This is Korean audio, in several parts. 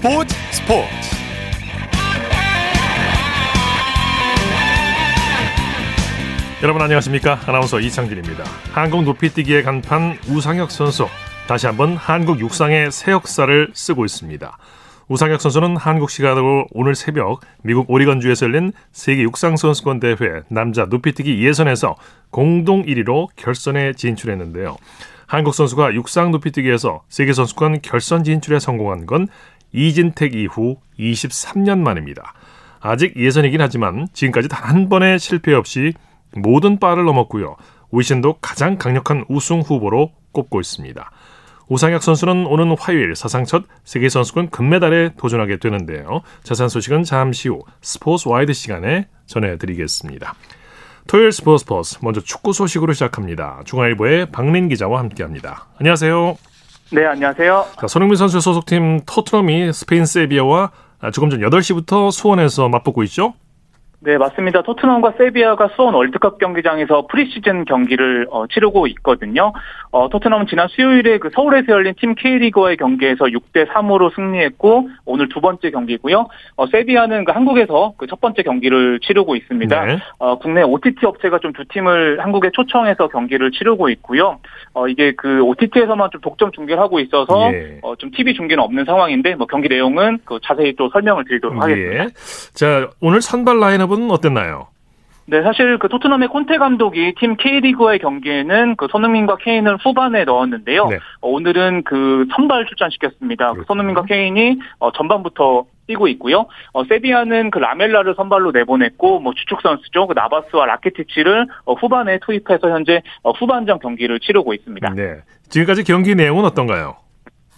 스포츠 스포츠. 여러분 안녕하십니까? 아나운서 이창진입니다. 한국 높이뛰기의 간판 우상혁 선수. 다시 한번 한국 육상의 새 역사를 쓰고 있습니다. 우상혁 선수는 한국 시간으로 오늘 새벽 미국 오리건주에서 열린 세계 육상 선수권 대회 남자 높이뛰기 예선에서 공동 1위로 결선에 진출했는데요. 한국 선수가 육상 높이뛰기에서 세계 선수권 결선 진출에 성공한 건 이진택 이후 23년 만입니다. 아직 예선이긴 하지만 지금까지 단 한 번의 실패 없이 모든 바를 넘었고요. 외신도 가장 강력한 우승 후보로 꼽고 있습니다. 우상혁 선수는 오는 화요일 사상 첫 세계선수권 금메달에 도전하게 되는데요. 자세한 소식은 잠시 후 스포츠 와이드 시간에 전해드리겠습니다. 토요일 스포츠 스포츠 먼저 축구 소식으로 시작합니다. 중앙일보의 박민 기자와 함께합니다. 안녕하세요. 네, 안녕하세요. 자, 손흥민 선수의 소속팀 토트넘이 스페인 세비야와 조금 전 8시부터 수원에서 맞붙고 있죠? 네, 맞습니다. 토트넘과 세비야가 수원 월드컵 경기장에서 프리시즌 경기를 어, 치르고 있거든요. 어, 토트넘은 지난 수요일에 그 서울에서 열린 팀 K리그와의 경기에서 6대 3으로 승리했고 오늘 두 번째 경기고요. 어, 세비야는 그 한국에서 그 첫 번째 경기를 치르고 있습니다. 네. 어, 국내 OTT 업체가 좀 두 팀을 한국에 초청해서 경기를 치르고 있고요. 어, 이게 그 OTT에서만 좀 독점 중계를 하고 있어서 예. 어, 좀 TV 중계는 없는 상황인데 뭐 경기 내용은 그 자세히 또 설명을 드리도록 예. 하겠습니다. 자, 오늘 선발 라인업 은 어땠나요? 네, 사실 그 토트넘의 콘테 감독이 팀 K리그와의 경기에는 그 손흥민과 케인을 후반에 넣었는데요. 네. 어, 오늘은 그 선발 출전시켰습니다. 그 손흥민과 케인이 어, 전반부터 뛰고 있고요. 어, 세비야는 그 라멜라를 선발로 내보냈고 뭐 주축 선수죠. 그 나바스와 라케티치를 어, 후반에 투입해서 현재 어, 후반전 경기를 치르고 있습니다. 네. 지금까지 경기 내용은 어떤가요?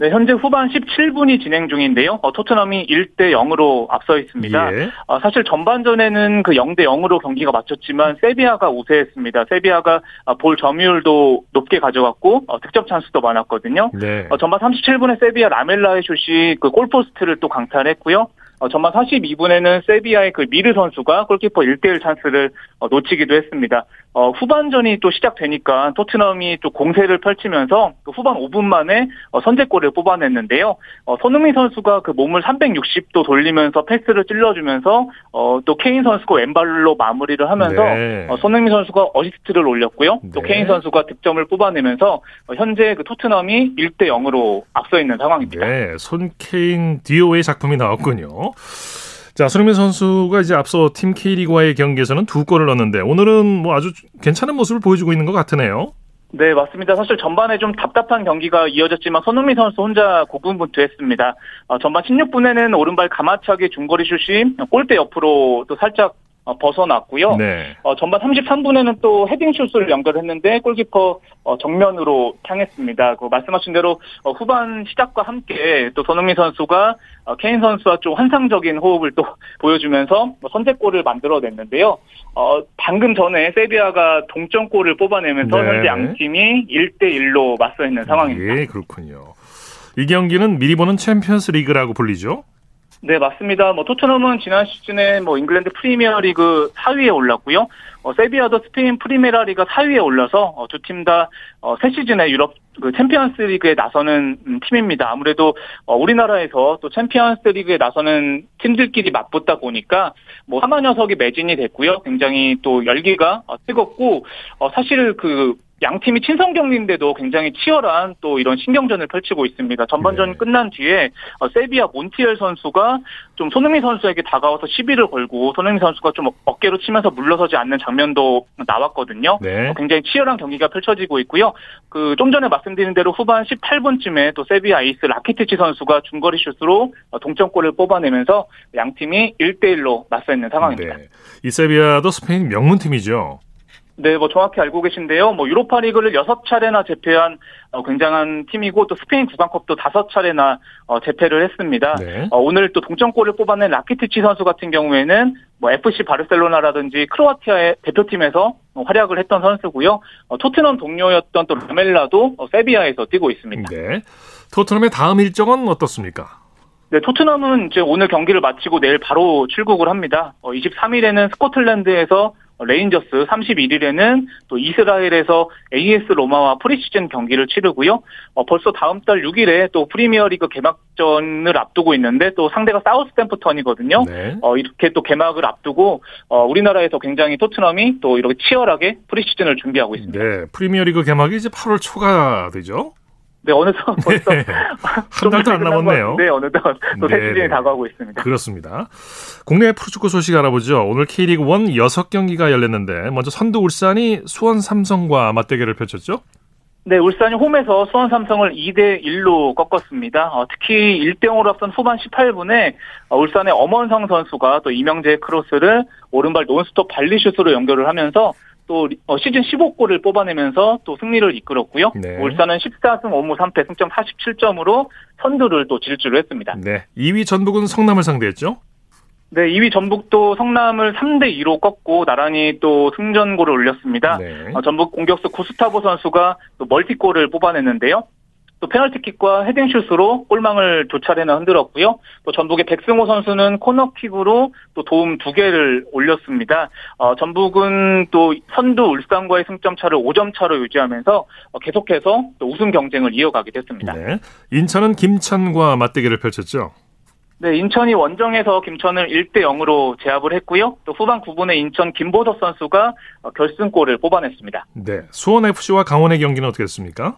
네, 현재 후반 17분이 진행 중인데요. 어, 토트넘이 1대 0으로 앞서 있습니다. 예. 어, 사실 전반전에는 그 0대 0으로 경기가 마쳤지만 세비야가 우세했습니다. 세비야가 어, 볼 점유율도 높게 가져갔고 어, 득점 찬스도 많았거든요. 네. 어, 전반 37분에 세비야 라멜라의 슛이 그 골포스트를 또 강탈했고요. 어, 전반 42분에는 세비야의 그 미르 선수가 골키퍼 1대1 찬스를 어, 놓치기도 했습니다. 어, 후반전이 또 시작되니까 토트넘이 또 공세를 펼치면서 그 후반 5분 만에 어, 선제골을 뽑아냈는데요. 어, 손흥민 선수가 그 몸을 360도 돌리면서 패스를 찔러주면서 어, 또 케인 선수가 왼발로 마무리를 하면서 네. 어, 손흥민 선수가 어시스트를 올렸고요. 또 네. 케인 선수가 득점을 뽑아내면서 어, 현재 그 토트넘이 1대 0으로 앞서 있는 상황입니다. 네, 손 케인 디오의 작품이 나왔군요. 자, 손흥민 선수가 이제 앞서 팀 K리그와의 경기에서는 두 골을 넣었는데 오늘은 뭐 아주 괜찮은 모습을 보여주고 있는 것 같으네요. 네, 맞습니다. 사실 전반에 좀 답답한 경기가 이어졌지만 손흥민 선수 혼자 고군분투했습니다. 어, 전반 16분에는 오른발 가마차기 중거리 슛이 골대 옆으로 또 살짝 어, 벗어났고요. 네. 어, 전반 33분에는 또 헤딩 슛을 연결했는데 골키퍼 어, 정면으로 향했습니다. 그 말씀하신 대로 어, 후반 시작과 함께 또 손흥민 선수가 어, 케인 선수와 좀 환상적인 호흡을 또 보여주면서 뭐 선제골을 만들어냈는데요. 어, 방금 전에 세비야가 동점골을 뽑아내면서 네. 현재 양 팀이 1대 1로 맞서 있는 상황입니다. 예, 그렇군요. 이 경기는 미리 보는 챔피언스 리그라고 불리죠? 네, 맞습니다. 뭐 토트넘은 지난 시즌에 뭐 잉글랜드 프리미어리그 4위에 올랐고요. 어, 세비야도 스페인 프리메라리가 4위에 올라서 어, 두 팀 다 새 어, 시즌에 유럽 그 챔피언스 리그에 나서는 음, 팀입니다. 아무래도 어, 우리나라에서 또 챔피언스 리그에 나서는 팀들끼리 맞붙다 보니까 뭐 4만여 석이 매진이 됐고요. 굉장히 또 열기가 어, 뜨겁고 어, 사실 그 양 팀이 친선 경기인데도 굉장히 치열한 또 이런 신경전을 펼치고 있습니다. 전반전 네. 끝난 뒤에 어, 세비야 몬티엘 선수가 좀 손흥민 선수에게 다가와서 시비를 걸고 손흥민 선수가 좀 어깨로 치면서 물러서지 않는 장면도 나왔거든요. 네. 어, 굉장히 치열한 경기가 펼쳐지고 있고요. 그 좀 전에 말씀드린 대로 후반 18분쯤에 또 세비야 에이스 라키티치 선수가 중거리 슛으로 어, 동점골을 뽑아내면서 양 팀이 1대 1로 맞서 있는 상황입니다. 네. 이 세비야도 스페인 명문팀이죠. 네, 뭐 정확히 알고 계신데요. 뭐 유로파 리그를 여섯 차례나 제패한 어, 굉장한 팀이고 또 스페인 국왕컵도 다섯 차례나 어, 제패를 했습니다. 네. 어, 오늘 또 동점골을 뽑아낸 라키티치 선수 같은 경우에는 뭐 FC 바르셀로나라든지 크로아티아의 대표팀에서 활약을 했던 선수고요. 어, 토트넘 동료였던 또 라멜라도 어, 세비야에서 뛰고 있습니다. 네. 토트넘의 다음 일정은 어떻습니까? 네, 토트넘은 이제 오늘 경기를 마치고 내일 바로 출국을 합니다. 어, 23일에는 스코틀랜드에서 레인저스 31일에는 또 이스라엘에서 AS 로마와 프리시즌 경기를 치르고요. 어, 벌써 다음 달 6일에 또 프리미어리그 개막전을 앞두고 있는데 또 상대가 사우스템프턴이거든요. 네. 어, 이렇게 또 개막을 앞두고 어, 우리나라에서 굉장히 토트넘이 또 이렇게 치열하게 프리시즌을 준비하고 있습니다. 네, 프리미어리그 개막이 이제 8월 초가 되죠. 네, 어느덧 벌써 네. 한 달도 안 남았네요. 네, 어느덧 또새 네, 시즌이 네. 다가오고 있습니다. 그렇습니다. 국내 프로축구 소식 알아보죠. 오늘 K리그 1 6경기가 열렸는데 먼저 선두 울산이 수원 삼성과 맞대결을 펼쳤죠. 네, 울산이 홈에서 수원 삼성을 2대 1로 꺾었습니다. 어, 특히 1대 0으로 앞선 후반 18분에 어, 울산의 엄원성 선수가 또 이명재의 크로스를 오른발 논스톱 발리슛으로 연결을 하면서 또 어, 시즌 15골을 뽑아내면서 또 승리를 이끌었고요. 네. 울산은 14승 5무 3패 승점 47점으로 선두를 또 질주를 했습니다. 네. 2위 전북은 성남을 상대했죠? 네, 2위 전북도 성남을 3대 2로 꺾고 나란히 또 승전골을 올렸습니다. 네. 어, 전북 공격수 구스타보 선수가 또 멀티골을 뽑아냈는데요. 또 페널티킥과 헤딩슛으로 골망을 두 차례나 흔들었고요. 또 전북의 백승호 선수는 코너킥으로 또 도움 두 개를 올렸습니다. 어, 전북은 또 선두 울산과의 승점 차를 5점 차로 유지하면서 어, 계속해서 또 우승 경쟁을 이어가게 됐습니다. 네. 인천은 김천과 맞대결을 펼쳤죠. 네, 인천이 원정에서 김천을 1대 0으로 제압을 했고요. 또 후반 9분에 인천 김보석 선수가 어, 결승골을 뽑아냈습니다. 네, 수원 FC와 강원의 경기는 어떻게 됐습니까?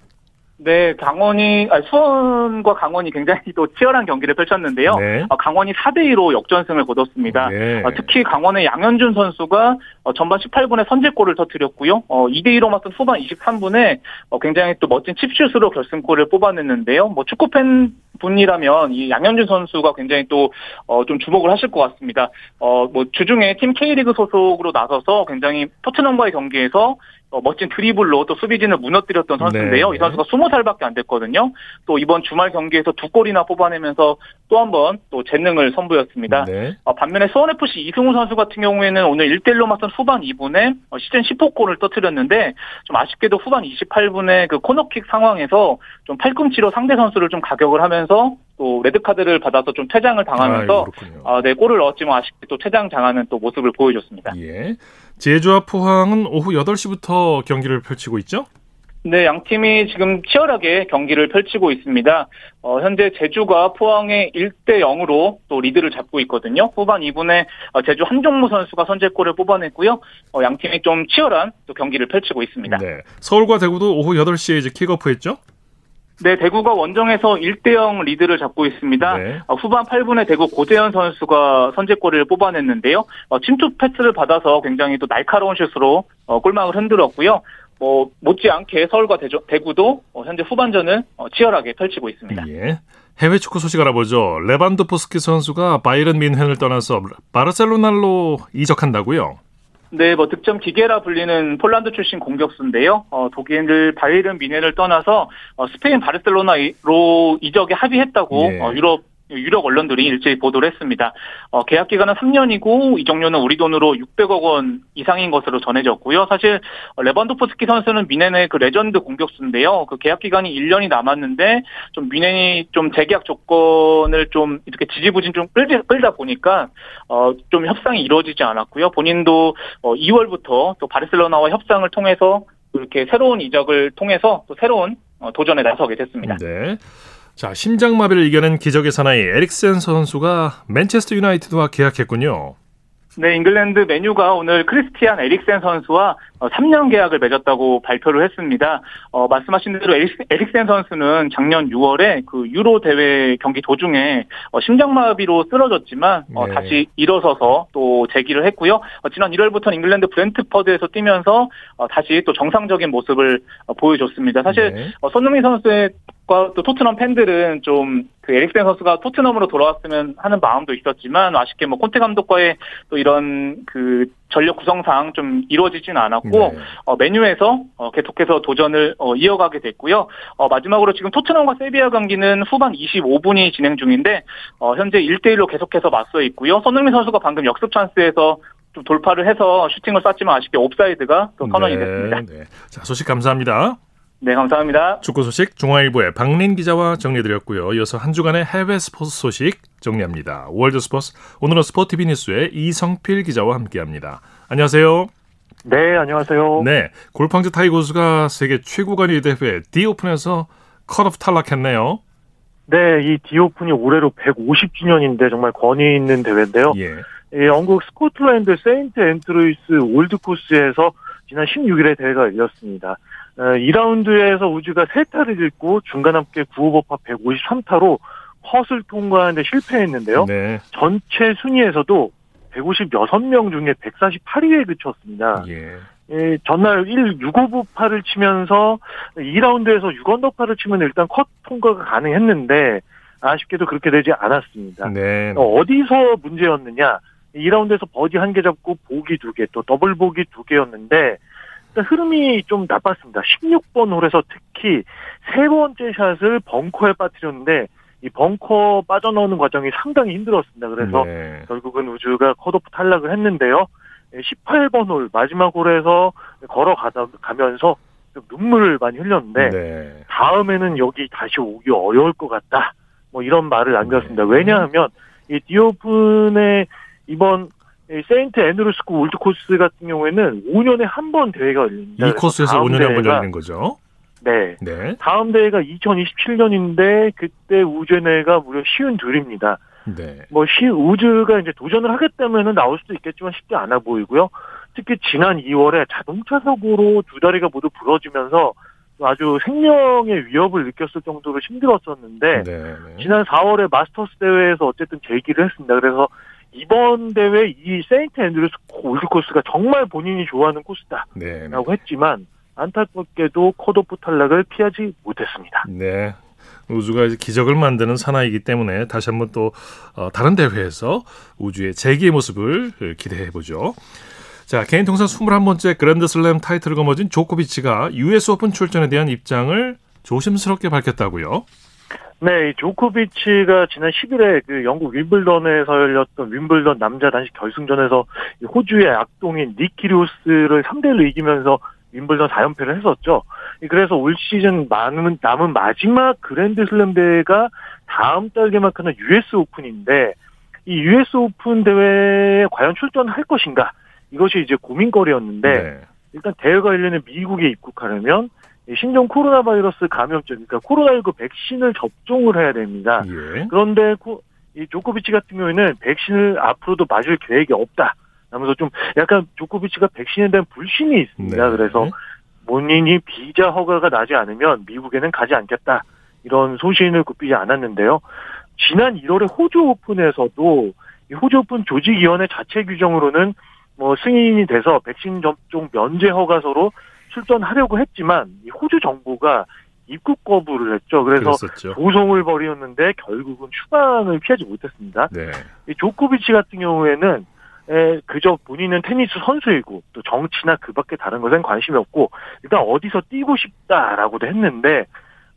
네, 강원이 아니, 수원과 강원이 굉장히 또 치열한 경기를 펼쳤는데요. 네. 어, 강원이 4대 2로 역전승을 거뒀습니다. 네. 어, 특히 강원의 양현준 선수가 어, 전반 18분에 선제골을 터뜨렸고요. 어, 2대 2로 맞선 후반 23분에 어, 굉장히 또 멋진 칩슛으로 결승골을 뽑아냈는데요. 뭐 축구 팬 분이라면 이 양현준 선수가 굉장히 또좀 어, 주목을 하실 것 같습니다. 어, 뭐 주중에 팀 K리그 소속으로 나서서 굉장히 토트넘과의 경기에서 어, 멋진 드리블로 또 수비진을 무너뜨렸던 선수인데요. 네. 이 선수가 20살밖에 안 됐거든요. 또 이번 주말 경기에서 두 골이나 뽑아내면서 또 한 번 또 재능을 선보였습니다. 네. 어, 반면에 수원FC 이승우 선수 같은 경우에는 오늘 1대1로 맞선 후반 2분에 어, 시즌 10호 골을 터뜨렸는데 좀 아쉽게도 후반 28분에 그 코너킥 상황에서 좀 팔꿈치로 상대 선수를 좀 가격을 하면서 또 레드카드를 받아서 좀 퇴장을 당하면서 아, 네, 골을 넣었지만 아쉽게 또 퇴장 당하는 또 모습을 보여줬습니다. 예. 제주와 포항은 오후 8시부터 경기를 펼치고 있죠? 네, 양 팀이 지금 치열하게 경기를 펼치고 있습니다. 어, 현재 제주가 포항의 1대 0으로 또 리드를 잡고 있거든요. 후반 2분에 어, 제주 한종무 선수가 선제골을 뽑아냈고요. 어, 양 팀이 좀 치열한 또 경기를 펼치고 있습니다. 네. 서울과 대구도 오후 8시에 이제 킥오프했죠? 네, 대구가 원정에서 1대0 리드를 잡고 있습니다. 네. 어, 후반 8분에 대구 고재현 선수가 선제골을 뽑아냈는데요. 어, 침투 패스를 받아서 굉장히 또 날카로운 슛으로 어, 골망을 흔들었고요. 뭐 못지않게 서울과 대조, 대구도 어, 현재 후반전을 어, 치열하게 펼치고 있습니다. 예. 해외 축구 소식 알아보죠. 레반도프스키 선수가 바이에른 뮌헨을 떠나서 바르셀로나로 이적한다고요? 네, 뭐 득점 기계라 불리는 폴란드 출신 공격수인데요. 어, 독일 바이에른 뮌헨을 떠나서 어, 스페인 바르셀로나로 이적에 합의했다고 예. 어, 유럽 유력 언론들이 일제히 보도를 했습니다. 어, 계약 기간은 3년이고 이적료는 우리 돈으로 600억 원 이상인 것으로 전해졌고요. 사실 레반도프스키 선수는 뮌헨의 그 레전드 공격수인데요. 그 계약 기간이 1년이 남았는데 좀 뮌헨이 좀 재계약 조건을 좀 이렇게 지지부진 좀 끌다, 끌다 보니까 어, 좀 협상이 이루어지지 않았고요. 본인도 어, 2월부터 또 바르셀로나와 협상을 통해서 이렇게 새로운 이적을 통해서 또 새로운 어, 도전에 나서게 됐습니다. 네. 자, 심장마비를 이겨낸 기적의 사나이 에릭센 선수가 맨체스터 유나이티드와 계약했군요. 네, 잉글랜드 맨유가 오늘 크리스티안 에릭센 선수와 3년 어, 계약을 맺었다고 발표를 했습니다. 어, 말씀하신 대로 에릭센 선수는 작년 6월에 그 유로 대회 경기 도중에 어, 심장마비로 쓰러졌지만 어, 네. 다시 일어서서 또 재기를 했고요. 어, 지난 1월부터 잉글랜드 브렌트퍼드에서 뛰면서 어, 다시 또 정상적인 모습을 보여줬습니다. 사실 네. 손흥민 선수의 또 토트넘 팬들은 좀 그 에릭센 선수가 토트넘으로 돌아왔으면 하는 마음도 있었지만 아쉽게 뭐 콘테 감독과의 또 이런 그 전력 구성상 좀 이루어지지는 않았고 네. 어, 맨유에서 어, 계속해서 도전을 어, 이어가게 됐고요. 어, 마지막으로 지금 토트넘과 세비야 경기는 후반 25분이 진행 중인데 어, 현재 1대1로 계속해서 맞서 있고요. 손흥민 선수가 방금 역습 찬스에서 좀 돌파를 해서 슈팅을 쐈지만 아쉽게 오프사이드가 또 선언이 네. 됐습니다. 네. 자 소식 감사합니다. 네, 감사합니다. 축구 소식 중앙일보의 박린 기자와 정리해드렸고요. 이어서 한 주간의 해외 스포츠 소식 정리합니다. 월드 스포츠 오늘은 스포티비 뉴스의 이성필 기자와 함께합니다. 안녕하세요. 네, 안녕하세요. 네, 골프 황제 타이거 우즈가 세계 최고 권위의 대회 디오픈에서 컷오프 탈락했네요. 네, 이 디오픈이 올해로 150주년인데 정말 권위 있는 대회인데요. 예. 예, 영국 스코틀랜드 세인트 앤드루스 올드 코스에서 지난 16일에 대회가 열렸습니다. 어, 2라운드에서 우즈가 3타를 잃고 중간 합계 9오버파 153타로 컷을 통과하는데 실패했는데요. 네. 전체 순위에서도 156명 중에 148위에 그쳤습니다. 예. 예, 전날 1, 6오버파를 치면서 2라운드에서 6언더파를 치면 일단 컷 통과가 가능했는데 아쉽게도 그렇게 되지 않았습니다. 네. 어, 어디서 문제였느냐? 2라운드에서 버디 한 개 잡고 보기 두 개, 또 더블 보기 두 개였는데 흐름이 좀 나빴습니다. 16번 홀에서 특히 세 번째 샷을 벙커에 빠뜨렸는데 이 벙커 빠져나오는 과정이 상당히 힘들었습니다. 그래서 네. 결국은 우즈가 컷오프 탈락을 했는데요. 18번 홀 마지막 홀에서 걸어가다 가면서 좀 눈물을 많이 흘렸는데 네. 다음에는 여기 다시 오기 어려울 것 같다. 뭐 이런 말을 남겼습니다. 네. 왜냐하면 이 디오픈의 이번 이 세인트 앤드루스 올드 코스 같은 경우에는 5년에 한 번 대회가 열립니다. 이 코스에서 다음 5년에 한번 대회가- 열리는 거죠. 네. 네. 다음 대회가 2027년인데 그때 우즈 나이가 무려 쉰둘입니다. 네. 뭐 시 우즈가 이제 도전을 하겠다면은 나올 수도 있겠지만 쉽지 않아 보이고요. 특히 지난 2월에 자동차 사고로 두 다리가 모두 부러지면서 아주 생명의 위협을 느꼈을 정도로 힘들었었는데 네. 네. 지난 4월에 마스터스 대회에서 어쨌든 재기를 했습니다. 그래서 이번 대회 이 세인트 앤드루스 올드 코스가 정말 본인이 좋아하는 코스다라고 네. 했지만 안타깝게도 컷오프 탈락을 피하지 못했습니다. 네. 우주가 기적을 만드는 사나이기 때문에 다시 한번 또 어, 다른 대회에서 우주의 재기의 모습을 기대해 보죠. 자, 개인 통산 21번째 그랜드슬램 타이틀을 거머쥔 조코비치가 US 오픈 출전에 대한 입장을 조심스럽게 밝혔다고요. 네, 이 조코비치가 지난 10일에 그 영국 윈블던에서 열렸던 윈블던 남자 단식 결승전에서 이 호주의 악동인 닉 키리오스를 3대 1로 이기면서 윔블던 4연패를 했었죠. 그래서 올 시즌 남은, 남은 마지막 그랜드슬램 대회가 다음 달 개막하는 US 오픈인데 이 US 오픈 대회에 과연 출전할 것인가 이것이 이제 고민거리였는데 네. 일단 대회가 열리는 미국에 입국하려면 이 신종 코로나 바이러스 감염증, 그러니까 코로나19 백신을 접종을 해야 됩니다. 예. 그런데 코- 이 조코비치 같은 경우에는 백신을 앞으로도 맞을 계획이 없다. 하면서 좀 약간 조코비치가 백신에 대한 불신이 있습니다. 네. 그래서 본인이 비자 허가가 나지 않으면 미국에는 가지 않겠다. 이런 소신을 굽히지 않았는데요. 지난 1월에 호주 오픈에서도 이 호주 오픈 조직위원회 자체 규정으로는 뭐 승인이 돼서 백신 접종 면제 허가서로 출전하려고 했지만 이 호주 정부가 입국 거부를 했죠. 그래서 그랬었죠. 소송을 벌였는데 결국은 추방을 피하지 못했습니다. 네. 이 조코비치 같은 경우에는 에, 그저 본인은 테니스 선수이고 또 정치나 그 밖에 다른 것엔 관심이 없고 일단 어디서 뛰고 싶다라고도 했는데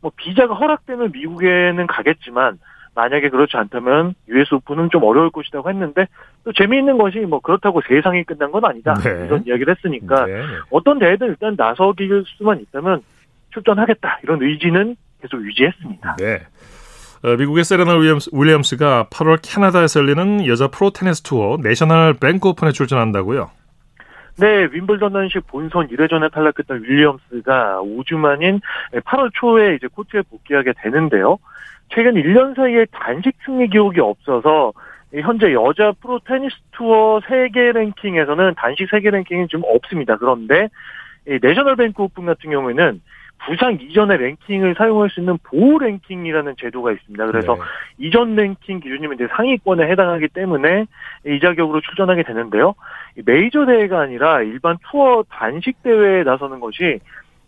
뭐 비자가 허락되면 미국에는 가겠지만 만약에 그렇지 않다면 US 오픈은 좀 어려울 것이라고 했는데 또 재미있는 것이 뭐 그렇다고 세상이 끝난 건 아니다 네. 이런 이야기를 했으니까 네. 어떤 대회든 일단 나설 수만 있다면 출전하겠다 이런 의지는 계속 유지했습니다. 네. 어, 미국의 세레나 윌리엄스, 윌리엄스가 8월 캐나다에서 열리는 여자 프로 테니스 투어 내셔널 뱅크 오픈에 출전한다고요. 네, 윔블던 단식 본선 1회전에 탈락했던 윌리엄스가 5주 만인 8월 초에 이제 코트에 복귀하게 되는데요. 최근 1년 사이에 단식 승리 기록이 없어서 현재 여자 프로 테니스 투어 세계 랭킹에서는 단식 세계 랭킹이 좀 없습니다. 그런데 이 내셔널 뱅크 오픈 같은 경우에는 부상 이전의 랭킹을 사용할 수 있는 보호 랭킹이라는 제도가 있습니다. 그래서 네. 이전 랭킹 기준이면 이제 상위권에 해당하기 때문에 이 자격으로 출전하게 되는데요. 이 메이저 대회가 아니라 일반 투어 단식 대회에 나서는 것이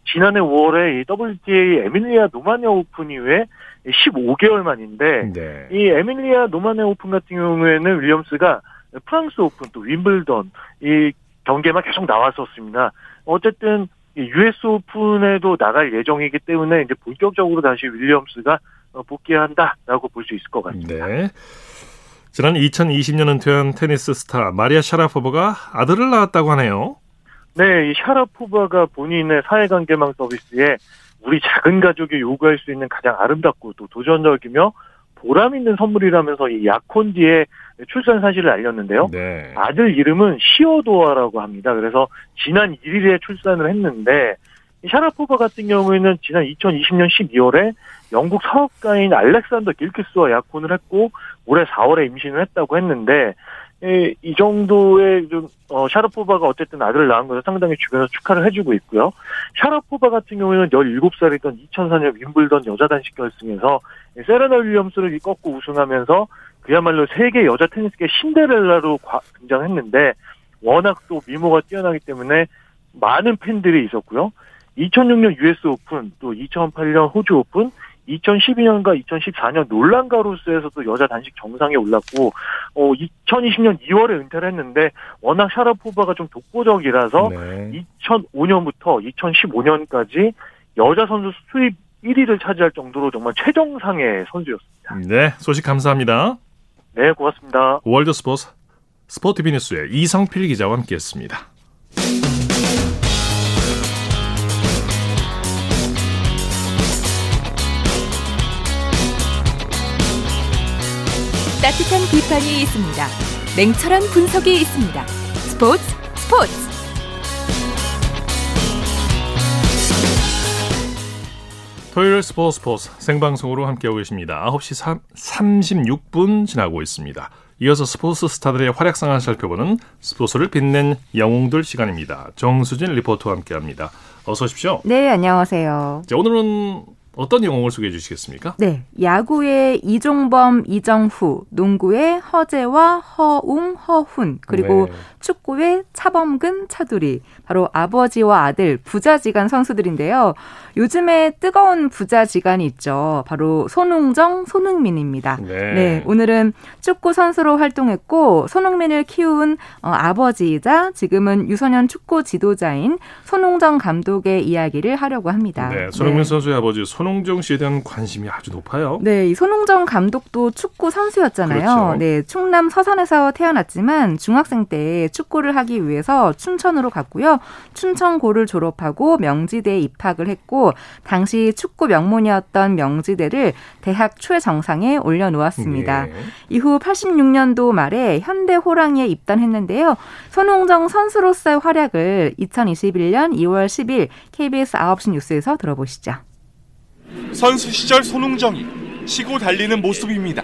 지난해 5월에 이 WTA 에밀리아 로마냐 오픈 이후에 15개월 만인데 네. 이 에밀리아 로마냐 오픈 같은 경우에는 윌리엄스가 프랑스 오픈 또 윔블던 이 경기에만 계속 나왔었습니다. 어쨌든 이 US 오픈에도 나갈 예정이기 때문에 이제 본격적으로 다시 윌리엄스가 어, 복귀한다라고 볼 수 있을 것 같습니다. 네. 지난 2020년 은퇴한 테니스 스타 마리아 샤라포바가 아들을 낳았다고 하네요. 네, 이 샤라포바가 본인의 사회관계망 서비스에 우리 작은 가족이 요구할 수 있는 가장 아름답고 또 도전적이며 보람 있는 선물이라면서 이 약혼뒤에 출산 사실을 알렸는데요. 네. 아들 이름은 시오도아라고 합니다. 그래서 지난 1일에 출산을 했는데 샤라포바 같은 경우에는 지난 2020년 12월에 영국 사업가인 알렉산더 길크스와 약혼을 했고 올해 4월에 임신을 했다고 했는데 이, 이 정도의 좀 어, 샤라포바가 어쨌든 아들을 낳은 것을 상당히 주변에서 축하를 해주고 있고요. 샤라포바 같은 경우에는 17살이던 2004년 윈블던 여자 단식 결승에서 세레나 윌리엄스를 꺾고 우승하면서 그야말로 세계 여자 테니스계 신데렐라로 등장했는데 워낙 또 미모가 뛰어나기 때문에 많은 팬들이 있었고요. 2006년 US 오픈, 또 2008년 호주 오픈, 2012년과 2014년 롤랑 가로스에서도 여자 단식 정상에 올랐고, 어, 2020년 2월에 은퇴를 했는데, 워낙 샤라포바가 좀 독보적이라서, 네. 2005년부터 2015년까지 여자 선수 수입 1위를 차지할 정도로 정말 최정상의 선수였습니다. 네, 소식 감사합니다. 네, 고맙습니다. 월드 스포츠 스포티비 뉴스의 이성필 기자와 함께했습니다. 따뜻한 비판이 있습니다. 냉철한 분석이 있습니다. 스포츠 스포츠. 토요일 스포츠 스포츠 생방송으로 함께하고 계십니다. 9시 3, 36분 지나고 있습니다. 이어서 스포츠 스타들의 활약상을 살펴보는 스포츠를 빛낸 영웅들 시간입니다. 정수진 리포터와 함께합니다. 어서 오십시오. 네, 안녕하세요. 자, 오늘은 어떤 영웅을 소개해 주시겠습니까? 네. 야구의 이종범, 이정후, 농구의 허재와 허웅, 허훈, 그리고 네. 축구의 차범근, 차두리. 바로 아버지와 아들 부자지간 선수들인데요. 요즘에 뜨거운 부자지간이 있죠. 바로 손흥정, 손흥민입니다. 네. 네. 오늘은 축구 선수로 활동했고 손흥민을 키운 어, 아버지이자 지금은 유소년 축구 지도자인 손흥정 감독의 이야기를 하려고 합니다. 네. 손흥민 네. 선수의 아버지 손흥정 씨에 대한 관심이 아주 높아요. 네. 이 손흥정 감독도 축구 선수였잖아요. 그렇죠. 네. 충남 서산에서 태어났지만 중학생 때 축구를 하기 위해서 춘천으로 갔고요. 춘천고를 졸업하고 명지대에 입학을 했고 당시 축구 명문이었던 명지대를 대학 최정상에 올려놓았습니다. 네. 이후 86년도 말에 현대 호랑이에 입단했는데요. 손흥정 선수로서의 활약을 2021년 2월 10일 KBS 9시 뉴스에서 들어보시죠. 선수 시절 손흥정이 치고 달리는 모습입니다.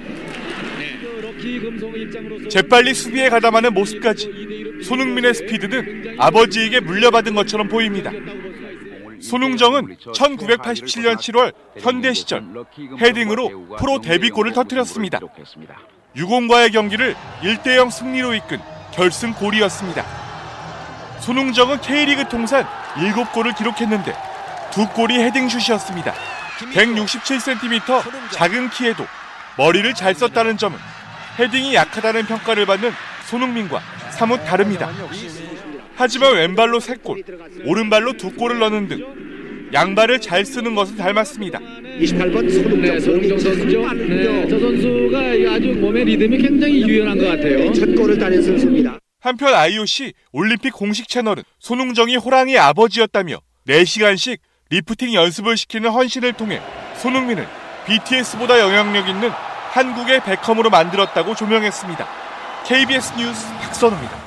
재빨리 수비에 가담하는 모습까지 손흥민의 스피드는 아버지에게 물려받은 것처럼 보입니다. 손흥정은 1987년 7월 현대 시절 헤딩으로 프로 데뷔골을 터뜨렸습니다. 유공과의 경기를 1대0 승리로 이끈 결승 골이었습니다. 손흥정은 K리그 통산 7골을 기록했는데 두 골이 헤딩슛이었습니다. 167cm 작은 키에도 머리를 잘 썼다는 점은 헤딩이 약하다는 평가를 받는 손흥민과 사뭇 다릅니다. 하지만 왼발로 3골, 오른발로 2골을 넣는 등 양발을 잘 쓰는 것은 닮았습니다. 28번 손흥정 네, 손흥정 선수죠. 네, 저 선수가 아주 몸의 리듬이 굉장히 유연한 것 같아요. 첫 골을 따낸 선수입니다. 한편 IOC 올림픽 공식 채널은 손흥정이 호랑이 아버지였다며 4시간씩 리프팅 연습을 시키는 헌신을 통해 손흥민을 BTS보다 영향력 있는 한국의 베컴으로 만들었다고 조명했습니다. KBS 뉴스 박선우입니다.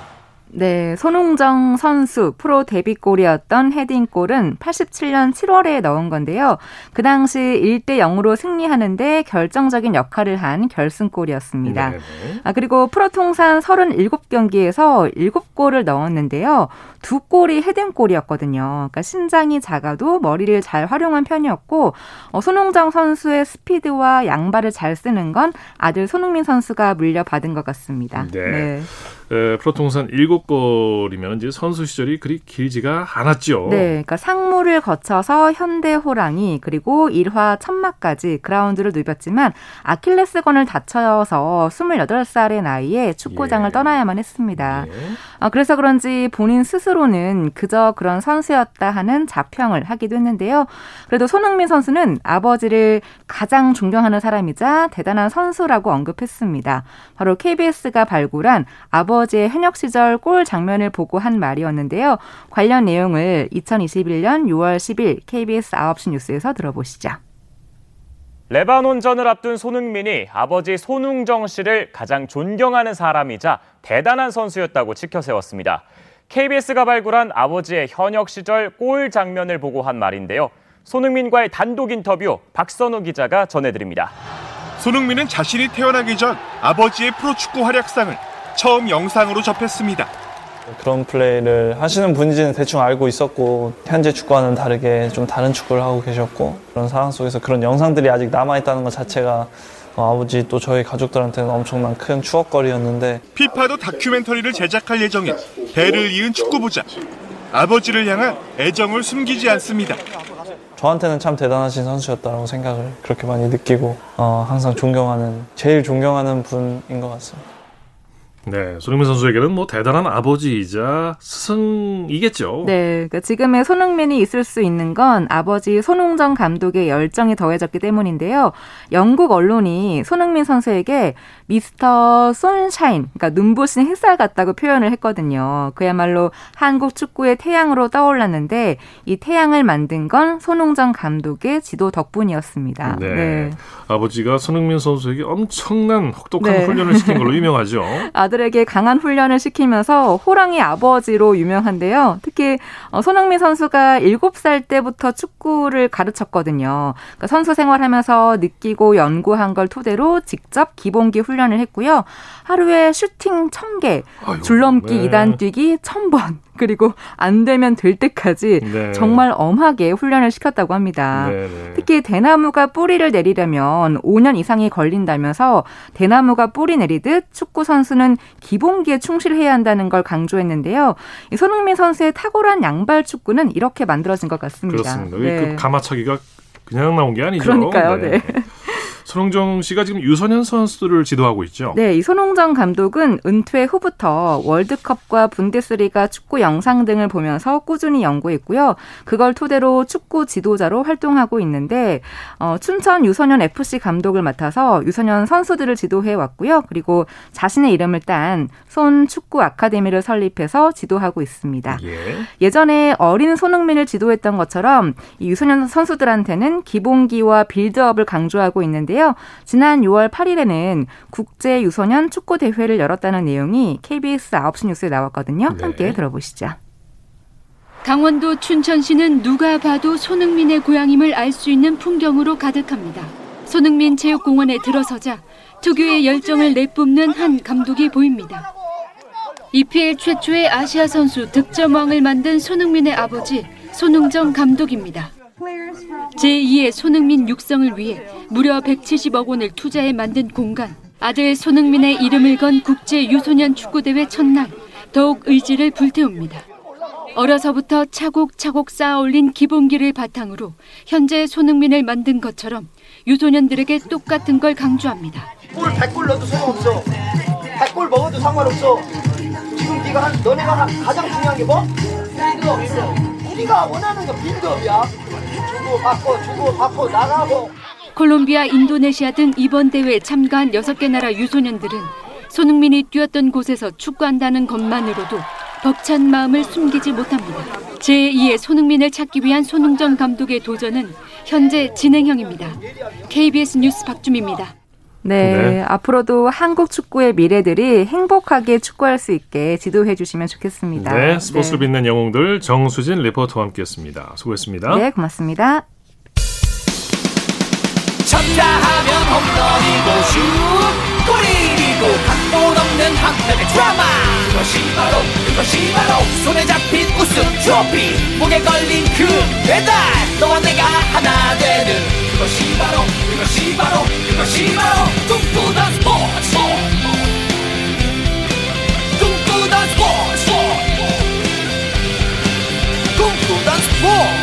네, 손웅정 선수 프로 데뷔골이었던 헤딩골은 87년 7월에 넣은 건데요. 그 당시 1대 0으로 승리하는데 결정적인 역할을 한 결승골이었습니다. 네네. 아, 그리고 프로 통산 37경기에서 7골을 넣었는데요. 두 골이 헤딩골이었거든요. 그러니까 신장이 작아도 머리를 잘 활용한 편이었고 어, 손흥정 선수의 스피드와 양발을 잘 쓰는 건 아들 손흥민 선수가 물려받은 것 같습니다. 네. 네. 에, 프로통산 7골이면 이제 선수 시절이 그리 길지가 않았죠. 네, 그러니까 상무를 거쳐서 현대 호랑이 그리고 1화 천막까지 그라운드를 누볐지만 아킬레스건을 다쳐서 28살의 나이에 축구장을 예. 떠나야만 했습니다. 예. 어, 그래서 그런지 본인 스스로는 그저 그런 선수였다 하는 자평을 하기도 했는데요. 그래도 손흥민 선수는 아버지를 가장 존경하는 사람이자 대단한 선수라고 언급했습니다. 바로 KBS가 발굴한 아버 아버지의 현역 시절 골 장면을 보고 한 말이었는데요. 관련 내용을 2021년 6월 10일 KBS 9시 뉴스에서 들어보시죠. 레바논전을 앞둔 손흥민이 아버지 손흥정 씨를 가장 존경하는 사람이자 대단한 선수였다고 지켜 세웠습니다. KBS가 발굴한 아버지의 현역 시절 골 장면을 보고 한 말인데요. 손흥민과의 단독 인터뷰 박선우 기자가 전해드립니다. 손흥민은 자신이 태어나기 전 아버지의 프로축구 활약상을 처음 영상으로 접했습니다. 그런 플레이를 하시는 분인지는 대충 알고 있었고 현재 축구와는 다르게 좀 다른 축구를 하고 계셨고 그런 상황 속에서 그런 영상들이 아직 남아있다는 것 자체가 어, 아버지 또 저희 가족들한테는 엄청난 큰 추억거리였는데 피파도 다큐멘터리를 제작할 예정인 대를 이은 축구부자 아버지를 향한 애정을 숨기지 않습니다. 저한테는 참 대단하신 선수였다고 생각을 그렇게 많이 느끼고 어, 항상 존경하는 제일 존경하는 분인 것 같습니다. 네, 손흥민 선수에게는 뭐 대단한 아버지이자 스승이겠죠. 네, 그러니까 지금의 손흥민이 있을 수 있는 건 아버지 손흥정 감독의 열정이 더해졌기 때문인데요. 영국 언론이 손흥민 선수에게 미스터 손샤인, 그러니까 눈부신 햇살 같다고 표현을 했거든요. 그야말로 한국 축구의 태양으로 떠올랐는데 이 태양을 만든 건 손흥정 감독의 지도 덕분이었습니다. 네. 네. 아버지가 손흥민 선수에게 엄청난 혹독한 네. 훈련을 시킨 걸로 유명하죠. 아들 에게 강한 훈련을 시키면서 호랑이 아버지로 유명한데요. 특히 어, 손흥민 선수가 7살 때부터 축구를 가르쳤거든요. 그러니까 선수 생활하면서 느끼고 연구한 걸 토대로 직접 기본기 훈련을 했고요. 하루에 슈팅 1000개, 아유, 줄넘기 네. 2단 뛰기 1000번, 그리고 안 되면 될 때까지 네. 정말 엄하게 훈련을 시켰다고 합니다. 네, 네. 특히 대나무가 뿌리를 내리려면 5년 이상이 걸린다면서 대나무가 뿌리 내리듯 축구 선수는 기본기에 충실해야 한다는 걸 강조했는데요. 이 손흥민 선수의 탁월한 양발 축구는 이렇게 만들어진 것 같습니다. 그렇습니다. 네. 그 가마차기가 그냥 나온 게 아니죠. 그러니까요, 네. 손흥정 씨가 지금 유소년 선수들을 지도하고 있죠. 네, 이 손홍정 감독은 은퇴 후부터 월드컵과 분데스리가 축구 영상 등을 보면서 꾸준히 연구했고요. 그걸 토대로 축구 지도자로 활동하고 있는데 어, 춘천 유소년 FC 감독을 맡아서 유소년 선수들을 지도해 왔고요. 그리고 자신의 이름을 딴 손 축구 아카데미를 설립해서 지도하고 있습니다. 예. 예전에 어린 손흥민을 지도했던 것처럼 이 유소년 선수들한테는 기본기와 빌드업을 강조하고 있는데요. 지난 6월 8일에는 국제 유소년 축구 대회를 열었다는 내용이 KBS 9시 뉴스에 나왔거든요. 네. 함께 들어보시죠. 강원도 춘천시는 누가 봐도 손흥민의 고향임을 알 수 있는 풍경으로 가득합니다. 손흥민 체육공원에 들어서자 특유의 열정을 내뿜는 한 감독이 보입니다. EPL 최초의 아시아 선수 득점왕을 만든 손흥민의 아버지 손흥정 감독입니다. 제2의 손흥민 육성을 위해 무려 170억 원을 투자해 만든 공간. 아들 손흥민의 이름을 건 국제 유소년 축구대회 첫날 더욱 의지를 불태웁니다. 어려서부터 차곡차곡 쌓아올린 기본기를 바탕으로 현재 손흥민을 만든 것처럼 유소년들에게 똑같은 걸 강조합니다. 골 100골 넣어도 소용없어. 100골 먹어도 상관없어. 지금 네가 한 너네가 한 가장 중요한 게 뭐? 우리가 원하는 거 빌드업이야. 주고 받고 주고 받고 나가고. 콜롬비아, 인도네시아 등 이번 대회에 참가한 6개 나라 유소년들은 손흥민이 뛰었던 곳에서 축구한다는 것만으로도 벅찬 마음을 숨기지 못합니다. 제2의 손흥민을 찾기 위한 손흥정 감독의 도전은 현재 진행형입니다. KBS 뉴스 박주미입니다. 네, 네. 앞으로도 한국 축구의 미래들이 행복하게 축구할 수 있게 지도해 주시면 좋겠습니다. 네, 스포츠를 빛낸 영웅들 정수진 리포터와 함께했습니다. 수고했습니다. 네, 고맙습니다. 쳤다 하면 홈런이고 슛 골이고 각본 없는 한편의 드라마 그것이 바로 그것이 바로 손에 잡힌 우승 트로피 목에 걸린 그 배달 너와 내가 하나 되는 그것이 바로 그것이 바로 그것이 바로 꿈꾸던 스포츠 꿈꾸던 스포츠 꿈꾸던 스포츠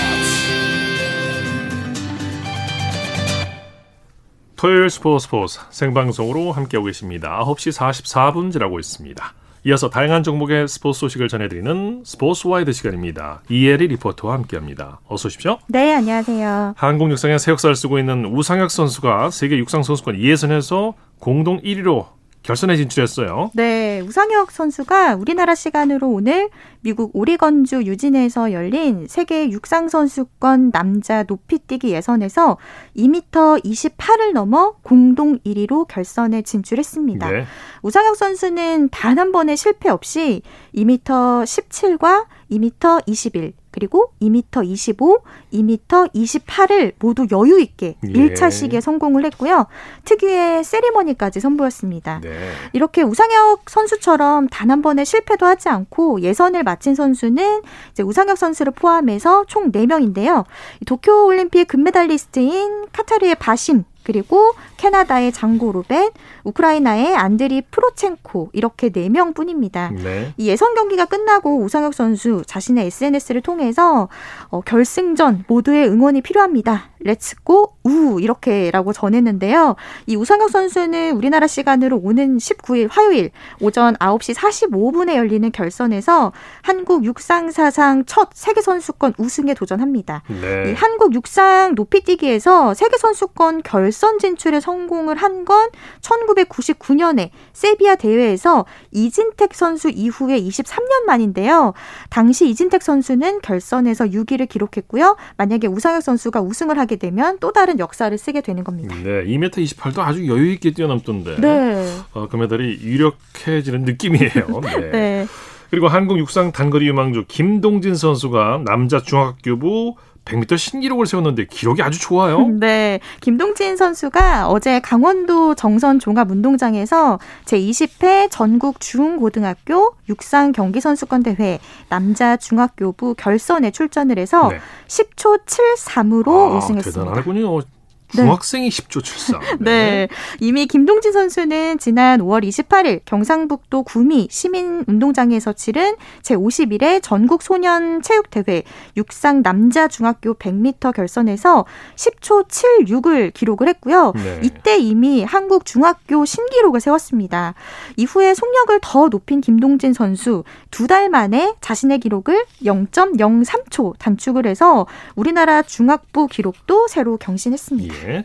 토요일 스포츠 스포츠 생방송으로 함께하고 계십니다. 9시 44분 지나고 있습니다. 이어서 다양한 종목의 스포츠 소식을 전해드리는 스포츠 와이드 시간입니다. 이혜리 리포터와 함께합니다. 어서 오십시오. 네, 안녕하세요. 한국 육상에 새 역사를 쓰고 있는 우상혁 선수가 세계 육상 선수권 예선에서 공동 1위로 결선에 진출했어요. 네, 우상혁 선수가 우리나라 시간으로 오늘 미국 오리건주 유진에서 열린 세계 육상 선수권 남자 높이뛰기 예선에서 2m 28을 넘어 공동 1위로 결선에 진출했습니다. 네. 우상혁 선수는 단 한 번의 실패 없이 2m 17과 2m 21 그리고 2m 25, 2m 28을 모두 여유 있게 예. 1차 시기에 성공을 했고요. 특유의 세리머니까지 선보였습니다. 네. 이렇게 우상혁 선수처럼 단 한 번의 실패도 하지 않고 예선을 마친 선수는 이제 우상혁 선수를 포함해서 총 4명인데요. 도쿄 올림픽 금메달리스트인 카타르의 바심 그리고 캐나다의 장고 로벳, 우크라이나의 안드리 프로첸코 이렇게 네 명뿐입니다. 네. 이 예선 경기가 끝나고 우상혁 선수 자신의 SNS를 통해서 어, 결승전 모두의 응원이 필요합니다. Let's go 우 이렇게라고 전했는데요. 이 우상혁 선수는 우리나라 시간으로 오는 19일 화요일 오전 9시 45분에 열리는 결선에서 한국 육상 사상 첫 세계 선수권 우승에 도전합니다. 네. 이 한국 육상 높이뛰기에서 세계 선수권 결선 진출에 성공을 한 건 1999년에 세비야 대회에서 이진택 선수 이후에 23년 만인데요. 당시 이진택 선수는 결선에서 6위를 기록했고요. 만약에 우상혁 선수가 우승을 하게 되면 또 다른 역사를 쓰게 되는 겁니다. 네, 2m 28도 아주 여유 있게 뛰어넘던데. 네. 어, 그 메달이 유력해지는 느낌이에요. 네. 네. 그리고 한국 육상 단거리 유망주 김동진 선수가 남자 중학교부 100m 신기록을 세웠는데 기록이 아주 좋아요. 네. 김동진 선수가 어제 강원도 정선 종합운동장에서 제20회 전국 중고등학교 육상 경기 선수권 대회 남자 중학교부 결선에 출전을 해서 네. 10초 73으로 아, 우승했습니다. 대단하군요. 중학생이 네. 10조 출산. 네. 네. 이미 김동진 선수는 지난 5월 28일 경상북도 구미 시민운동장에서 치른 제51회 전국 소년 체육대회 육상 남자 중학교 100m 결선에서 10초 76을 기록을 했고요. 네. 이때 이미 한국 중학교 신기록을 세웠습니다. 이후에 속력을 더 높인 김동진 선수 두 달 만에 자신의 기록을 0.03초 단축을 해서 우리나라 중학부 기록도 새로 경신했습니다. 예. 예.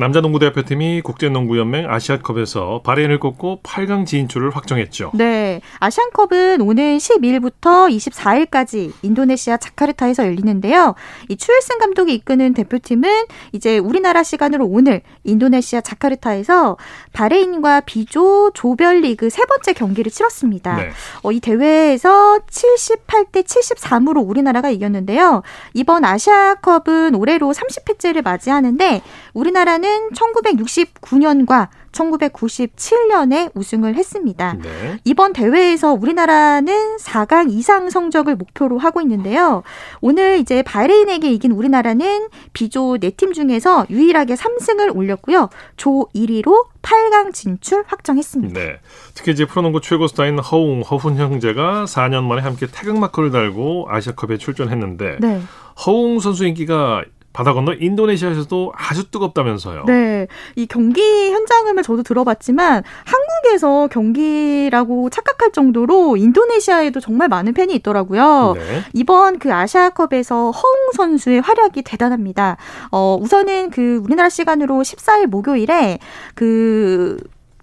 남자 농구 대표팀이 국제농구연맹 아시아컵에서 바레인을 꺾고 8강 진출을 확정했죠. 네. 아시안컵은 오는 12일부터 24일까지 인도네시아 자카르타에서 열리는데요. 이 추일승 감독이 이끄는 대표팀은 이제 우리나라 시간으로 오늘 인도네시아 자카르타에서 바레인과 비조 조별리그 세 번째 경기를 치렀습니다. 네. 어, 이 대회에서 78대 73으로 우리나라가 이겼는데요. 이번 아시아컵은 올해로 30회째를 맞이하는데 우리나라는 1969년과 1997년에 우승을 했습니다. 네. 이번 대회에서 우리나라는 4강 이상 성적을 목표로 하고 있는데요. 오늘 이제 바레인에게 이긴 우리나라는 비조 4팀 중에서 유일하게 3승을 올렸고요. 조 1위로 8강 진출 확정했습니다. 네. 특히 이제 프로농구 최고 스타인 허웅, 허훈 형제가 4년 만에 함께 태극마크를 달고 아시아컵에 출전했는데 네. 허웅 선수 인기가 바다 건너 인도네시아에서도 아주 뜨겁다면서요. 네. 이 경기 현장음을 저도 들어봤지만 한국에서 경기라고 착각할 정도로 인도네시아에도 정말 많은 팬이 있더라고요. 네. 이번 그 아시아컵에서 허웅 선수의 활약이 대단합니다. 어, 우선은 그 우리나라 시간으로 14일 목요일에 그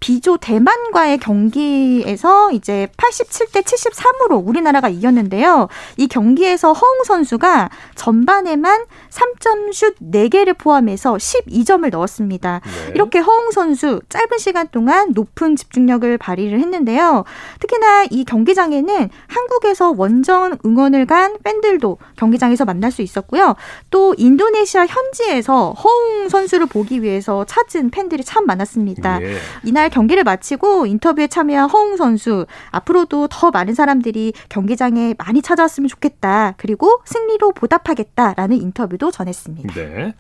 비조 대만과의 경기에서 이제 87대 73으로 우리나라가 이겼는데요. 이 경기에서 허웅 선수가 전반에만 3점 슛 4개를 포함해서 12점을 넣었습니다. 네. 이렇게 허웅 선수 짧은 시간 동안 높은 집중력을 발휘를 했는데요. 특히나 이 경기장에는 한국에서 원정 응원을 간 팬들도 경기장에서 만날 수 있었고요. 또 인도네시아 현지에서 허웅 선수를 보기 위해서 찾은 팬들이 참 많았습니다. 네. 이날 경기를 마치고 인터뷰에 참여한 허웅 선수 앞으로도 더 많은 사람들이 경기장에 많이 찾아왔으면 좋겠다. 그리고 승리로 보답하겠다라는 인터뷰도 전했습니다. 네.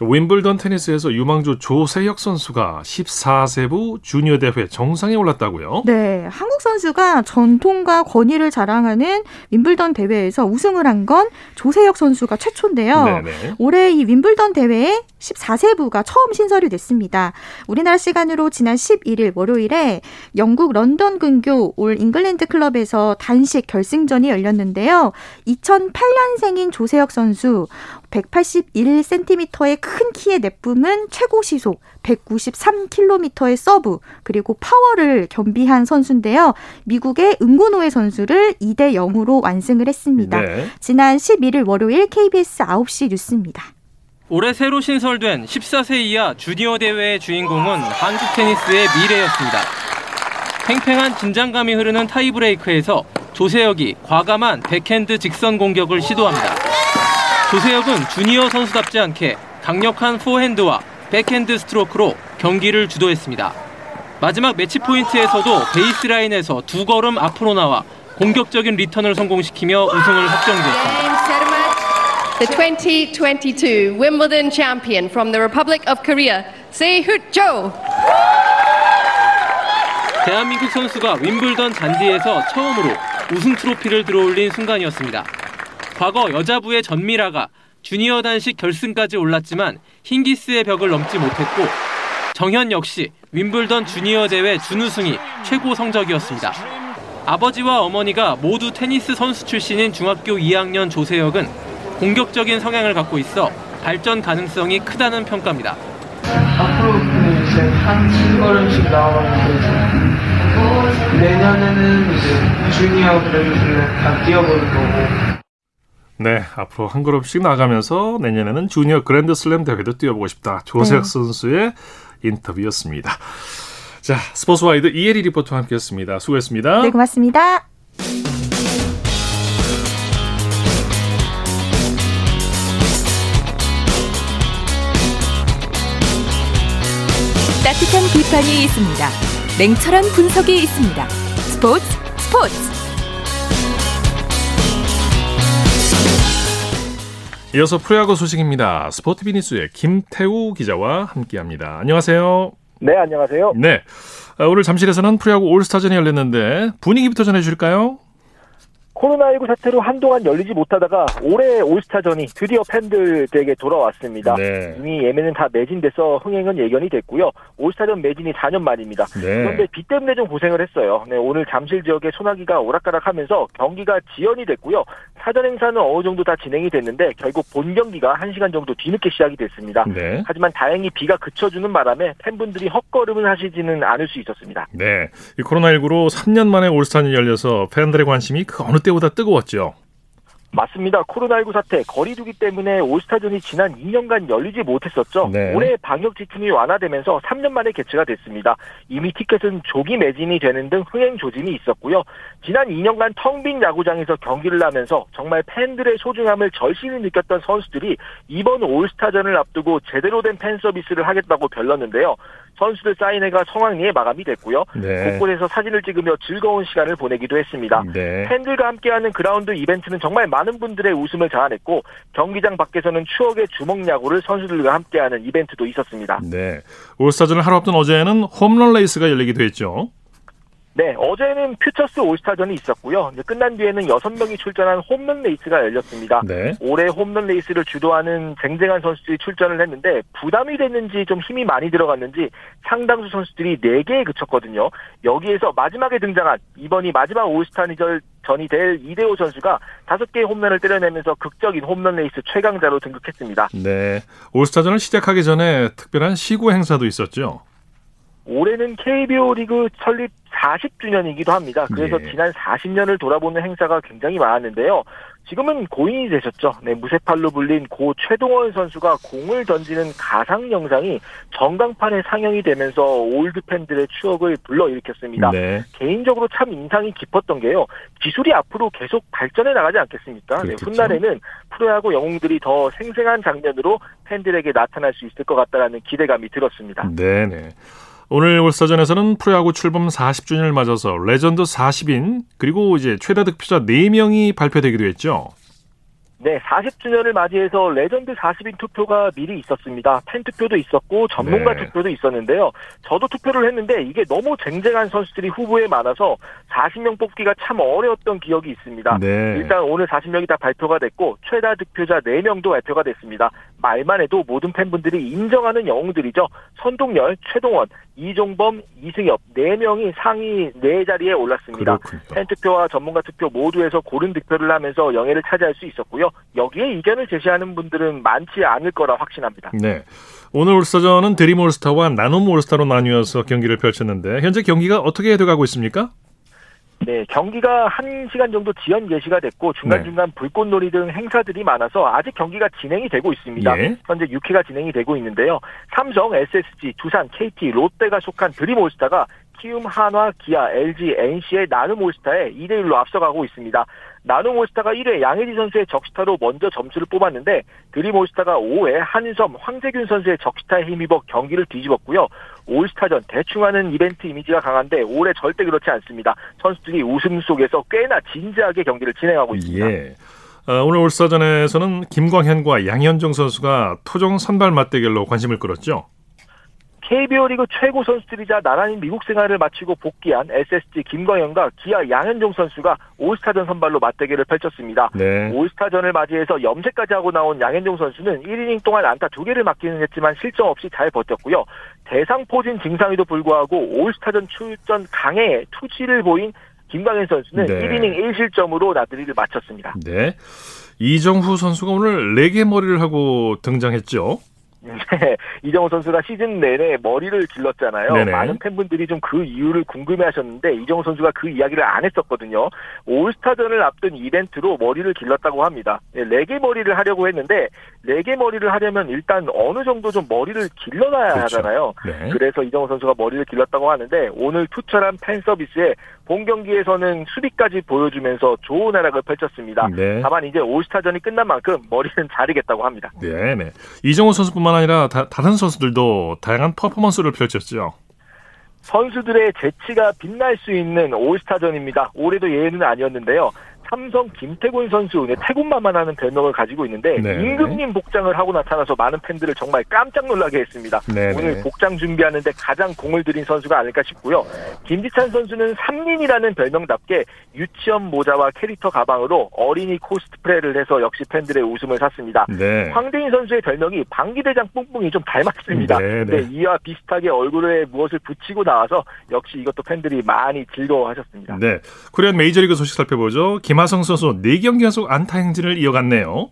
윈블던 테니스에서 유망주 조세혁 선수가 14세부 주니어 대회 정상에 올랐다고요? 네, 한국 선수가 전통과 권위를 자랑하는 윔블던 대회에서 우승을 한 건 조세혁 선수가 최초인데요. 네네. 올해 이 윔블던 대회에 14세부가 처음 신설이 됐습니다. 우리나라 시간으로 지난 11일 월요일에 영국 런던 근교 올 잉글랜드 클럽에서 단식 결승전이 열렸는데요. 2008년생인 조세혁 선수 181cm의 큰 키의 내뿜은 최고 시속 193km의 서브 그리고 파워를 겸비한 선수인데요. 미국의 은고노에 선수를 2대 0으로 완승을 했습니다. 네. 지난 11일 월요일 KBS 9시 뉴스입니다. 올해 새로 신설된 14세 이하 주니어 대회의 주인공은 한국 테니스의 미래였습니다. 팽팽한 긴장감이 흐르는 타이브레이크에서 조세혁이 과감한 백핸드 직선 공격을 시도합니다. 조세혁은 주니어 선수답지 않게 강력한 포핸드와 백핸드 스트로크로 경기를 주도했습니다. 마지막 매치 포인트에서도 베이스라인에서 두 걸음 앞으로 나와 공격적인 리턴을 성공시키며 우승을 확정지었습니다. The 2022 Wimbledon champion from the Republic of Korea, Sehyuk Cho. 대한민국 선수가 윔블던 잔디에서 처음으로 우승 트로피를 들어올린 순간이었습니다. 과거 여자부의 전미라가 주니어 단식 결승까지 올랐지만 흰기스의 벽을 넘지 못했고 정현 역시 윈블던 주니어 대회 준우승이 최고 성적이었습니다. 아버지와 어머니가 모두 테니스 선수 출신인 중학교 2학년 조세혁은 공격적인 성향을 갖고 있어 발전 가능성이 크다는 평가입니다. 앞으로 이제 한 걸음씩 나아가면 내년에는 이제 주니어 그래도 다 뛰어볼 거고 네, 앞으로 한 걸음씩 나가면서 내년에는 주니어 그랜드슬램 대회도 뛰어보고 싶다. 조세혁 네. 선수의 인터뷰였습니다. 자, 스포츠와이드 이혜리 리포터와 함께했습니다. 수고했습니다. 네, 고맙습니다. 따뜻한 비판이 있습니다. 냉철한 분석이 있습니다. 스포츠 스포츠. 이어서 프로야구 소식입니다. 스포티비 뉴스의 김태우 기자와 함께합니다. 안녕하세요. 네, 안녕하세요. 네, 아, 오늘 잠실에서는 프로야구 올스타전이 열렸는데 분위기부터 전해주실까요? 코로나19 사태로 한동안 열리지 못하다가 올해 올스타전이 드디어 팬들에게 돌아왔습니다. 네. 이미 예매는 다 매진돼서 흥행은 예견이 됐고요. 올스타전 매진이 4년 만입니다. 네. 그런데 비 때문에 좀 고생을 했어요. 네, 오늘 잠실 지역에 소나기가 오락가락하면서 경기가 지연이 됐고요. 사전 행사는 어느 정도 다 진행이 됐는데 결국 본 경기가 1시간 정도 뒤늦게 시작이 됐습니다. 네. 하지만 다행히 비가 그쳐주는 바람에 팬분들이 헛걸음을 하시지는 않을 수 있었습니다. 네, 이 코로나19로 3년 만에 올스타전이 열려서 팬들의 관심이 그 어느 때보다 뜨거웠죠. 맞습니다. 코로나19 사태, 거리두기 때문에 올스타전이 지난 2년간 열리지 못했었죠. 네. 올해 방역 지침이 완화되면서 3년 만에 개최가 됐습니다. 이미 티켓은 조기 매진이 되는 등 흥행 조짐이 있었고요. 지난 2년간 텅 빈 야구장에서 경기를 하면서 정말 팬들의 소중함을 절실히 느꼈던 선수들이 이번 올스타전을 앞두고 제대로 된 팬 서비스를 하겠다고 별렀는데요. 선수들 사인회가 성황리에 마감이 됐고요. 네. 곳곳에서 사진을 찍으며 즐거운 시간을 보내기도 했습니다. 네. 팬들과 함께하는 그라운드 이벤트는 정말 많은 분들의 웃음을 자아냈고 경기장 밖에서는 추억의 주먹 야구를 선수들과 함께하는 이벤트도 있었습니다. 네, 올스타전을 하루 앞둔 어제는 홈런 레이스가 열리기도 했죠. 네, 어제는 퓨처스 올스타전이 있었고요. 이제 끝난 뒤에는 여섯 명이 출전한 홈런 레이스가 열렸습니다. 네. 올해 홈런 레이스를 주도하는 쟁쟁한 선수들이 출전을 했는데 부담이 됐는지 좀 힘이 많이 들어갔는지 상당수 선수들이 4개에 그쳤거든요. 여기에서 마지막에 등장한 이번이 마지막 올스타전 전이 될 이대호 선수가 5개의 홈런을 때려내면서 극적인 홈런 레이스 최강자로 등극했습니다. 네, 올스타전을 시작하기 전에 특별한 시구 행사도 있었죠. 올해는 KBO 리그 설립 40주년이기도 합니다. 그래서 예. 지난 40년을 돌아보는 행사가 굉장히 많았는데요. 지금은 고인이 되셨죠. 네, 무쇠팔로 불린 고 최동원 선수가 공을 던지는 가상 영상이 전광판에 상영이 되면서 올드 팬들의 추억을 불러일으켰습니다. 네. 개인적으로 참 인상이 깊었던 게요. 기술이 앞으로 계속 발전해 나가지 않겠습니까? 네. 훗날에는 프로야구 영웅들이 더 생생한 장면으로 팬들에게 나타날 수 있을 것 같다라는 기대감이 들었습니다. 네 네. 오늘 올스타전에서는 프로야구 출범 40주년을 맞아서 레전드 40인 그리고 이제 최다 득표자 4명이 발표되기도 했죠. 네, 40주년을 맞이해서 레전드 40인 투표가 미리 있었습니다. 팬 투표도 있었고 전문가 네. 투표도 있었는데요. 저도 투표를 했는데 이게 너무 쟁쟁한 선수들이 후보에 많아서 40명 뽑기가 참 어려웠던 기억이 있습니다. 네. 일단 오늘 40명이 다 발표가 됐고 최다 득표자 4명도 발표가 됐습니다. 말만 해도 모든 팬분들이 인정하는 영웅들이죠. 선동열, 최동원, 이종범, 이승엽 4명이 상위 4자리에 올랐습니다. 그렇군요. 팬 투표와 전문가 투표 모두에서 고른 득표를 하면서 영예를 차지할 수 있었고요. 있고요. 여기에 이견을 제시하는 분들은 많지 않을 거라 확신합니다. 네. 오늘 울스타전은 드림 올스타와 나눔 올스타로 나뉘어서 경기를 펼쳤는데 현재 경기가 어떻게 돼가고 있습니까? 네, 경기가 한 시간 정도 지연 예시가 됐고 중간중간 불꽃놀이 등 행사들이 많아서 아직 경기가 진행이 되고 있습니다. 예. 현재 6회가 진행이 되고 있는데요. 삼성, SSG, 두산, KT, 롯데가 속한 드림 올스타가 키움, 한화, 기아, LG, NC의 나눔 올스타에 2대1로 앞서가고 있습니다. 나눔 올스타가 1회 양혜지 선수의 적시타로 먼저 점수를 뽑았는데 드림 올스타가 5회 한유섬, 황재균 선수의 적시타에 힘입어 경기를 뒤집었고요. 올스타전 대충하는 이벤트 이미지가 강한데 올해 절대 그렇지 않습니다. 선수들이 웃음 속에서 꽤나 진지하게 경기를 진행하고 있습니다. 예. 어, 오늘 울스타전에서는 김광현과 양현종 선수가 토종 선발 맞대결로 관심을 끌었죠. KBO 리그 최고 선수들이자 나란히 미국 생활을 마치고 복귀한 SSG 김광현과 기아 양현종 선수가 올스타전 선발로 맞대결을 펼쳤습니다. 네. 올스타전을 맞이해서 염색까지 하고 나온 양현종 선수는 1이닝 동안 안타 2개를 맞기는 했지만 실점 없이 잘 버텼고요. 대상포진 증상에도 불구하고 올스타전 출전 강해 투지를 보인 김광현 선수는 네. 1이닝 1실점으로 나들이를 마쳤습니다. 네. 이정후 선수가 오늘 4개 머리를 하고 등장했죠. 네, 이정호 선수가 시즌 내내 머리를 길렀잖아요. 네네. 많은 팬분들이 좀 그 이유를 궁금해하셨는데 이정호 선수가 그 이야기를 안 했었거든요. 올스타전을 앞둔 이벤트로 머리를 길렀다고 합니다. 네, 레게 머리를 하려고 했는데 레게 머리를 하려면 일단 어느 정도 좀 머리를 길러놔야 그렇죠. 하잖아요. 네. 그래서 이정호 선수가 머리를 길렀다고 하는데 오늘 투철한 팬 서비스에 본 경기에서는 수비까지 보여주면서 좋은 활약을 펼쳤습니다. 네. 다만 이제 올스타전이 끝난 만큼 머리는 자르겠다고 합니다. 네, 네. 이정후 선수뿐만 아니라 다, 다른 선수들도 다양한 퍼포먼스를 펼쳤죠. 선수들의 재치가 빛날 수 있는 올스타전입니다. 올해도 예외는 아니었는데요. 삼성 김태곤 선수, 네, 태곤마마라는 별명을 가지고 있는데 네. 임금님 복장을 하고 나타나서 많은 팬들을 정말 깜짝 놀라게 했습니다. 네, 오늘 네. 복장 준비하는데 가장 공을 들인 선수가 아닐까 싶고요. 김지찬 선수는 삼린이라는 별명답게 유치원 모자와 캐릭터 가방으로 어린이 코스프레를 해서 역시 팬들의 웃음을 샀습니다. 네. 황대인 선수의 별명이 방귀대장 뿡뿡이 좀 닮았습니다. 네, 네. 이와 비슷하게 얼굴에 무엇을 붙이고 나와서 역시 이것도 팬들이 많이 즐거워하셨습니다. 네. 코리안 메이저리그 소식 살펴보죠. 김하성 선수 4경기 연속 안타 행진을 이어갔네요.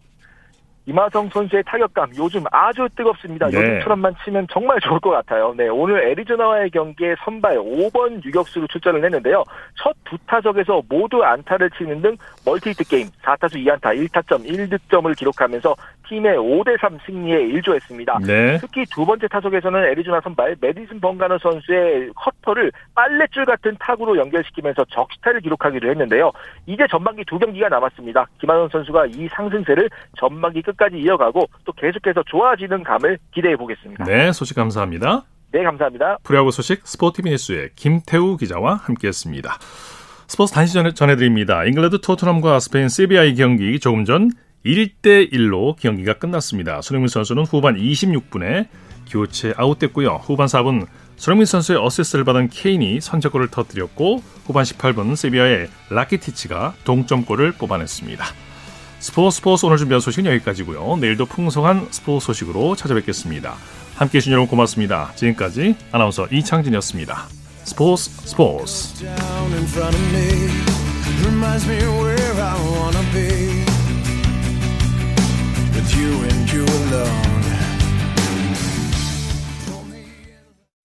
김하성 선수의 타격감 요즘 아주 뜨겁습니다. 네. 요즘처럼만 치면 정말 좋을 것 같아요. 네, 오늘 애리조나와의 경기에 선발 5번 유격수로 출전을 했는데요. 첫 두 타석에서 모두 안타를 치는 등 멀티히트 게임 4타수 2안타 1타점 1득점을 기록하면서 팀의 5대3 승리에 일조했습니다. 네. 특히 두 번째 타석에서는 애리조나 선발 매디슨 범가너 선수의 커터를 빨랫줄 같은 타구로 연결시키면서 적시타를 기록하기도 했는데요. 이제 전반기 두 경기가 남았습니다. 김하성 선수가 이 상승세를 전반기 끝까지 이어가고 또 계속해서 좋아지는 감을 기대해 보겠습니다. 네, 소식 감사합니다. 네, 감사합니다. 프로야구 소식 스포티비 뉴스의 김태우 기자와 함께했습니다. 스포츠 단신 전해, 전해드립니다. 잉글랜드 토트넘과 스페인 세비야의 경기 조금 전 1대 1로 경기가 끝났습니다. 손흥민 선수는 후반 26분에 교체 아웃됐고요. 후반 4분 손흥민 선수의 어시스트를 받은 케인이 선제골을 터뜨렸고 후반 18분 세비야의 라키티치가 동점골을 뽑아냈습니다. 스포츠 스포츠 오늘 준비한 소식은 여기까지고요. 내일도 풍성한 스포츠 소식으로 찾아뵙겠습니다. 함께해 주신 여러분 고맙습니다. 지금까지 아나운서 이창진이었습니다. 스포츠 스포츠 you and you alone.